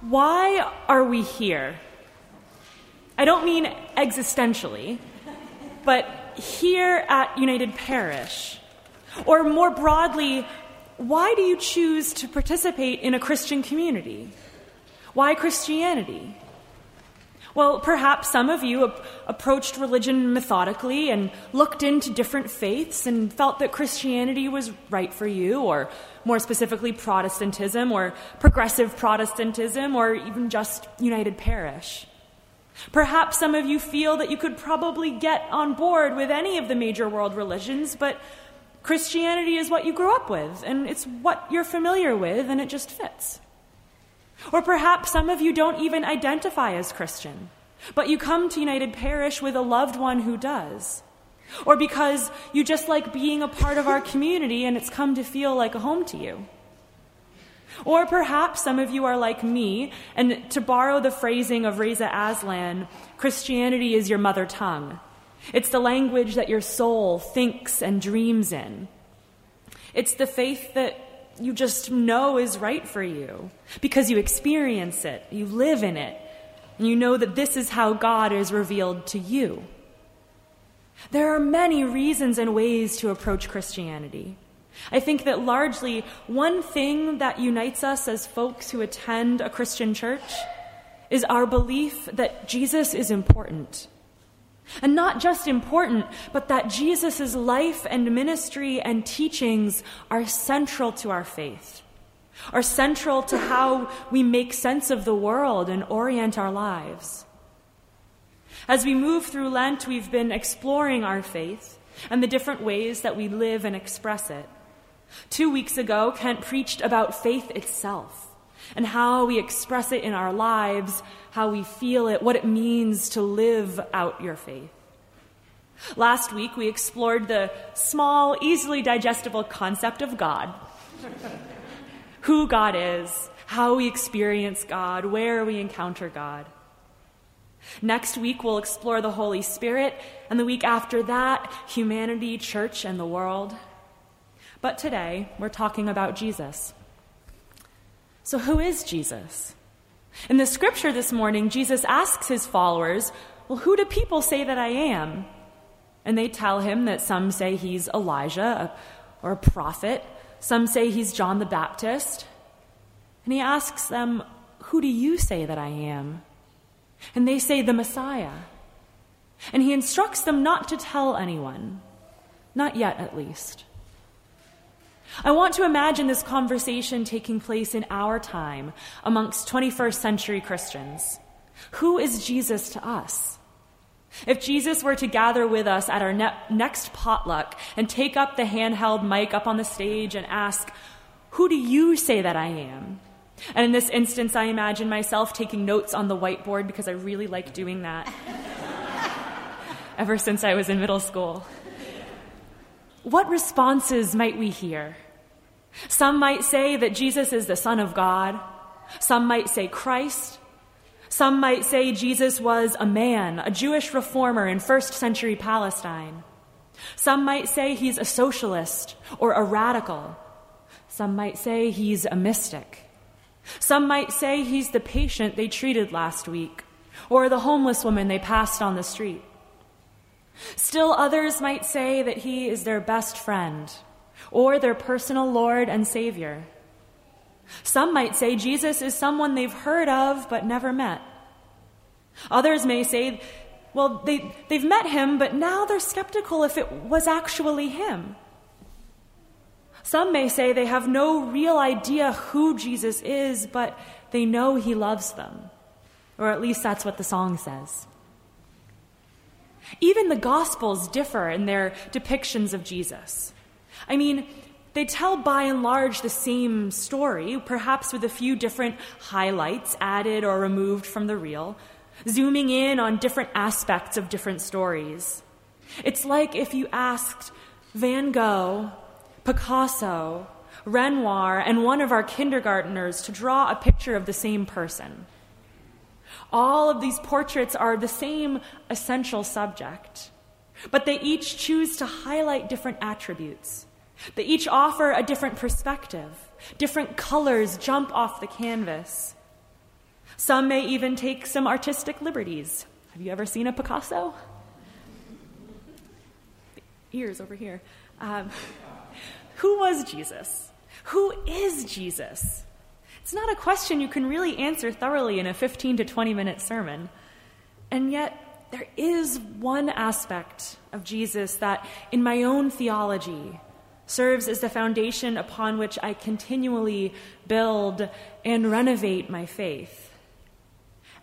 Why are we here? I don't mean existentially, but here at United Parish. Or more broadly, why do you choose to participate in a Christian community? Why Christianity? Well, perhaps some of you ap- approached religion methodically and looked into different faiths and felt that Christianity was right for you, or more specifically, Protestantism, or progressive Protestantism, or even just United Parish. Perhaps some of you feel that you could probably get on board with any of the major world religions, but Christianity is what you grew up with, and it's what you're familiar with, and it just fits. Or perhaps some of you don't even identify as Christian, but you come to United Parish with a loved one who does. Or because you just like being a part of our community and it's come to feel like a home to you. Or perhaps some of you are like me, and to borrow the phrasing of Reza Aslan, Christianity is your mother tongue. It's the language that your soul thinks and dreams in. It's the faith that you just know is right for you because you experience it, you live in it, and you know that this is how God is revealed to you. There are many reasons and ways to approach Christianity. I think that largely one thing that unites us as folks who attend a Christian church is our belief that Jesus is important. And not just important, but that Jesus' life and ministry and teachings are central to our faith, are central to how we make sense of the world and orient our lives. As we move through Lent, we've been exploring our faith and the different ways that we live and express it. Two weeks ago, Kent preached about faith itself and how we express it in our lives, how we feel it, what it means to live out your faith. Last week, we explored the small, easily digestible concept of God who God is, how we experience God, where we encounter God. Next week, we'll explore the Holy Spirit, and the week after that, humanity, church, and the world. But today, we're talking about Jesus. So, who is Jesus? In the scripture this morning, Jesus asks his followers, Well, who do people say that I am? And they tell him that some say he's Elijah or a prophet, some say he's John the Baptist. And he asks them, Who do you say that I am? And they say, The Messiah. And he instructs them not to tell anyone, not yet at least. I want to imagine this conversation taking place in our time amongst 21st century Christians. Who is Jesus to us? If Jesus were to gather with us at our ne- next potluck and take up the handheld mic up on the stage and ask, Who do you say that I am? And in this instance, I imagine myself taking notes on the whiteboard because I really like doing that ever since I was in middle school. What responses might we hear? Some might say that Jesus is the Son of God. Some might say Christ. Some might say Jesus was a man, a Jewish reformer in first century Palestine. Some might say he's a socialist or a radical. Some might say he's a mystic. Some might say he's the patient they treated last week or the homeless woman they passed on the street. Still others might say that he is their best friend or their personal Lord and Savior. Some might say Jesus is someone they've heard of but never met. Others may say, well, they, they've met him, but now they're skeptical if it was actually him. Some may say they have no real idea who Jesus is, but they know he loves them. Or at least that's what the song says. Even the Gospels differ in their depictions of Jesus. I mean, they tell by and large the same story, perhaps with a few different highlights added or removed from the reel, zooming in on different aspects of different stories. It's like if you asked Van Gogh, Picasso, Renoir, and one of our kindergarteners to draw a picture of the same person. All of these portraits are the same essential subject, but they each choose to highlight different attributes. They each offer a different perspective. Different colors jump off the canvas. Some may even take some artistic liberties. Have you ever seen a Picasso? Ears over here. Um, who was Jesus? Who is Jesus? It's not a question you can really answer thoroughly in a 15 to 20 minute sermon. And yet, there is one aspect of Jesus that, in my own theology, serves as the foundation upon which I continually build and renovate my faith.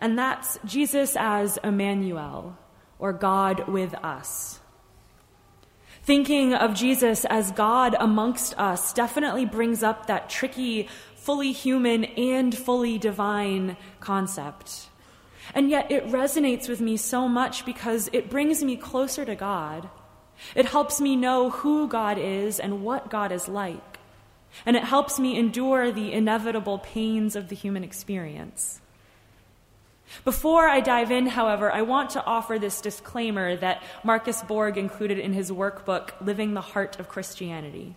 And that's Jesus as Emmanuel, or God with us. Thinking of Jesus as God amongst us definitely brings up that tricky, fully human and fully divine concept. And yet it resonates with me so much because it brings me closer to God. It helps me know who God is and what God is like. And it helps me endure the inevitable pains of the human experience. Before I dive in, however, I want to offer this disclaimer that Marcus Borg included in his workbook, Living the Heart of Christianity.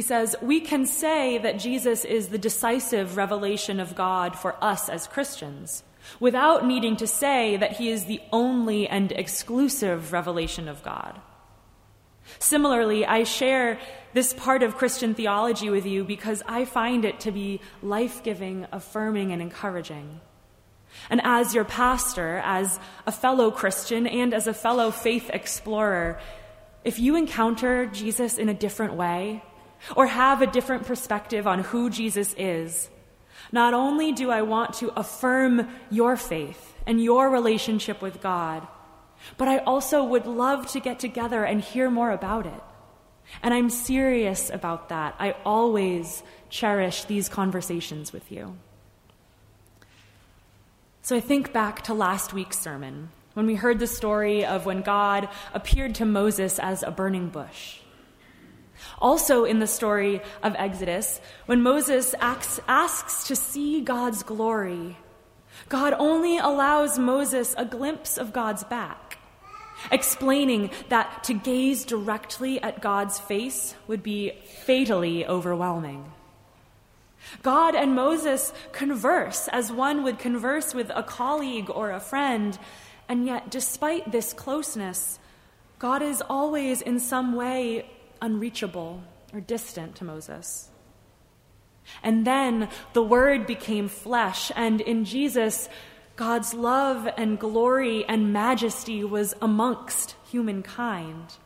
He says, We can say that Jesus is the decisive revelation of God for us as Christians without needing to say that he is the only and exclusive revelation of God. Similarly, I share this part of Christian theology with you because I find it to be life giving, affirming, and encouraging. And as your pastor, as a fellow Christian, and as a fellow faith explorer, if you encounter Jesus in a different way, or have a different perspective on who Jesus is, not only do I want to affirm your faith and your relationship with God, but I also would love to get together and hear more about it. And I'm serious about that. I always cherish these conversations with you. So I think back to last week's sermon when we heard the story of when God appeared to Moses as a burning bush. Also, in the story of Exodus, when Moses asks, asks to see God's glory, God only allows Moses a glimpse of God's back, explaining that to gaze directly at God's face would be fatally overwhelming. God and Moses converse as one would converse with a colleague or a friend, and yet, despite this closeness, God is always in some way unreachable or distant to Moses. And then the Word became flesh, and in Jesus, God's love and glory and majesty was amongst humankind.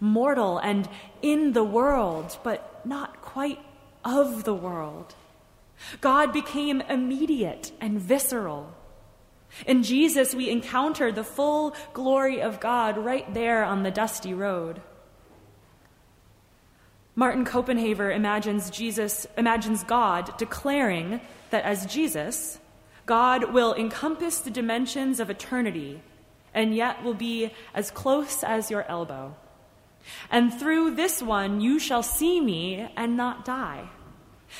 Mortal and in the world, but not quite of the world. God became immediate and visceral. In Jesus, we encounter the full glory of God right there on the dusty road. Martin Copenhaver imagines Jesus imagines God declaring that as Jesus, God will encompass the dimensions of eternity and yet will be as close as your elbow. And through this one you shall see me and not die.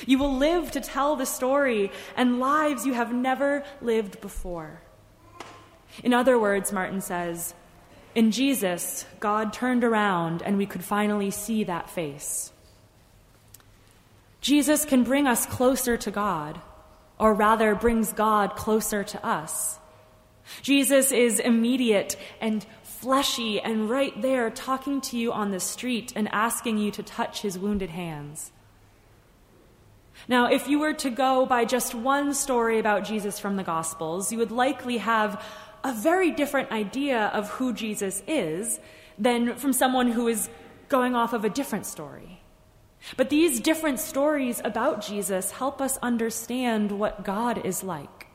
You will live to tell the story and lives you have never lived before. In other words, Martin says, in Jesus, God turned around and we could finally see that face. Jesus can bring us closer to God, or rather, brings God closer to us. Jesus is immediate and fleshy and right there talking to you on the street and asking you to touch his wounded hands. Now, if you were to go by just one story about Jesus from the Gospels, you would likely have a very different idea of who Jesus is than from someone who is going off of a different story. But these different stories about Jesus help us understand what God is like.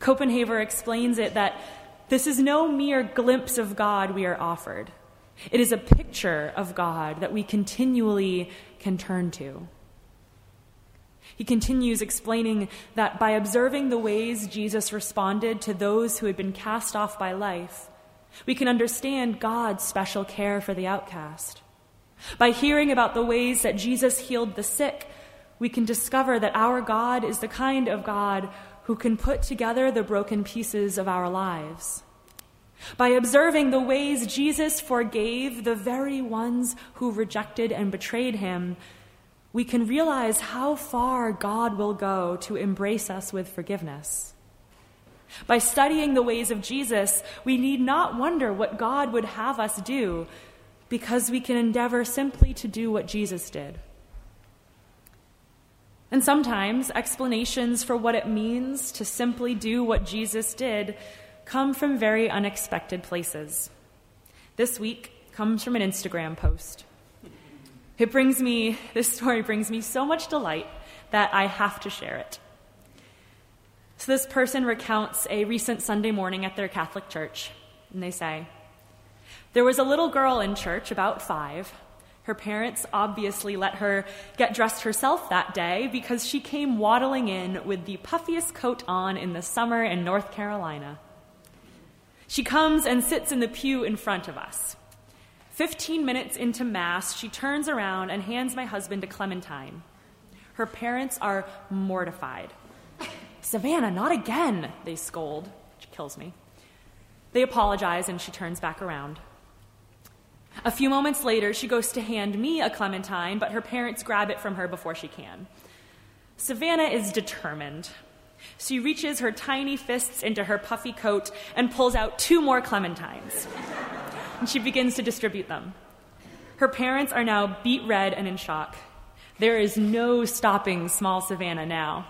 Copenhaver explains it that this is no mere glimpse of God we are offered. It is a picture of God that we continually can turn to. He continues explaining that by observing the ways Jesus responded to those who had been cast off by life, we can understand God's special care for the outcast. By hearing about the ways that Jesus healed the sick, we can discover that our God is the kind of God who can put together the broken pieces of our lives. By observing the ways Jesus forgave the very ones who rejected and betrayed him, we can realize how far God will go to embrace us with forgiveness. By studying the ways of Jesus, we need not wonder what God would have us do because we can endeavor simply to do what Jesus did. And sometimes explanations for what it means to simply do what Jesus did come from very unexpected places. This week comes from an Instagram post. It brings me, this story brings me so much delight that I have to share it. So, this person recounts a recent Sunday morning at their Catholic church, and they say, There was a little girl in church, about five. Her parents obviously let her get dressed herself that day because she came waddling in with the puffiest coat on in the summer in North Carolina. She comes and sits in the pew in front of us. Fifteen minutes into Mass, she turns around and hands my husband a clementine. Her parents are mortified. Savannah, not again, they scold, which kills me. They apologize and she turns back around. A few moments later, she goes to hand me a clementine, but her parents grab it from her before she can. Savannah is determined. She reaches her tiny fists into her puffy coat and pulls out two more clementines and she begins to distribute them. Her parents are now beet red and in shock. There is no stopping small Savannah now.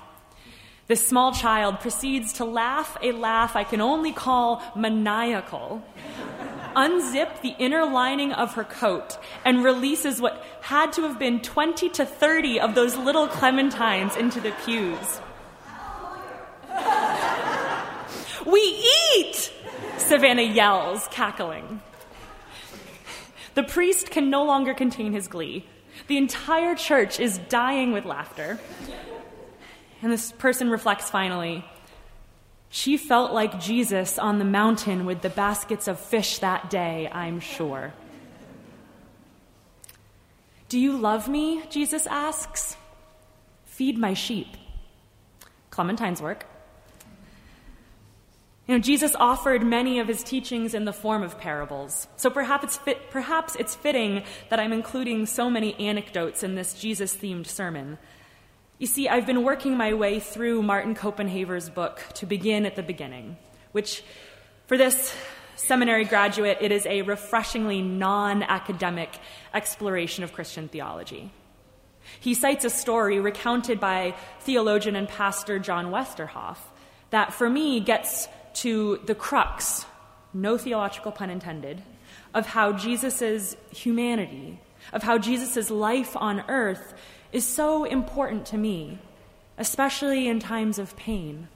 This small child proceeds to laugh a laugh I can only call maniacal, unzip the inner lining of her coat, and releases what had to have been 20 to 30 of those little clementines into the pews. we eat! Savannah yells, cackling. The priest can no longer contain his glee. The entire church is dying with laughter. And this person reflects finally She felt like Jesus on the mountain with the baskets of fish that day, I'm sure. Do you love me? Jesus asks. Feed my sheep. Clementine's work. You know, Jesus offered many of his teachings in the form of parables. So perhaps it's, fit, perhaps it's fitting that I'm including so many anecdotes in this Jesus themed sermon. You see, I've been working my way through Martin Copenhaver's book, To Begin at the Beginning, which, for this seminary graduate, it is a refreshingly non academic exploration of Christian theology. He cites a story recounted by theologian and pastor John Westerhoff that, for me, gets to the crux, no theological pun intended, of how Jesus' humanity, of how Jesus' life on earth is so important to me, especially in times of pain.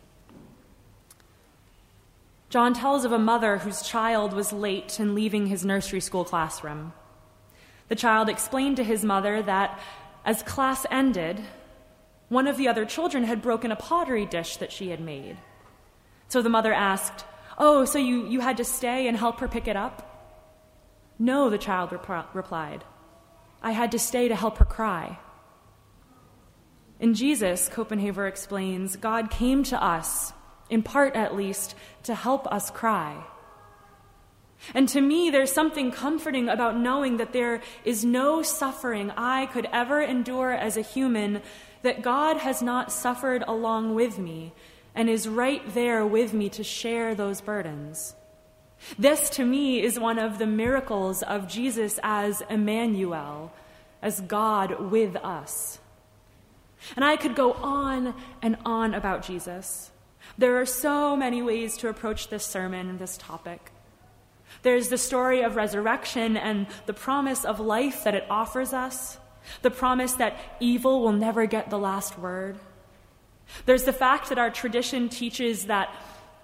John tells of a mother whose child was late in leaving his nursery school classroom. The child explained to his mother that as class ended, one of the other children had broken a pottery dish that she had made. So the mother asked, Oh, so you, you had to stay and help her pick it up? No, the child rep- replied. I had to stay to help her cry. In Jesus, Copenhaver explains, God came to us, in part at least, to help us cry. And to me, there's something comforting about knowing that there is no suffering I could ever endure as a human that God has not suffered along with me, and is right there with me to share those burdens. This, to me, is one of the miracles of Jesus as Emmanuel, as God with us. And I could go on and on about Jesus. There are so many ways to approach this sermon and this topic. There's the story of resurrection and the promise of life that it offers us, the promise that evil will never get the last word. There's the fact that our tradition teaches that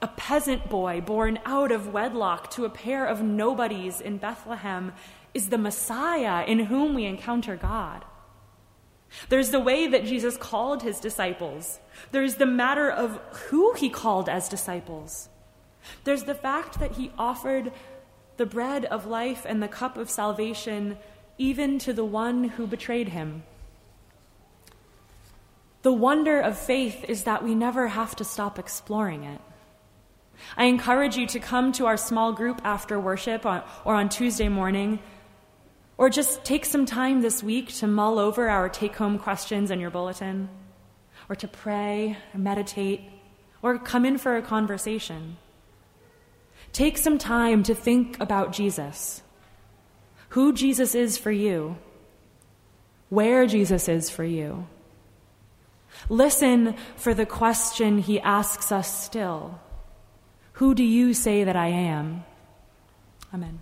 a peasant boy born out of wedlock to a pair of nobodies in Bethlehem is the Messiah in whom we encounter God. There's the way that Jesus called his disciples. There's the matter of who he called as disciples. There's the fact that he offered the bread of life and the cup of salvation even to the one who betrayed him. The wonder of faith is that we never have to stop exploring it. I encourage you to come to our small group after worship or on Tuesday morning, Or just take some time this week to mull over our take home questions in your bulletin, or to pray, or meditate, or come in for a conversation. Take some time to think about Jesus, who Jesus is for you, where Jesus is for you. Listen for the question he asks us still Who do you say that I am? Amen.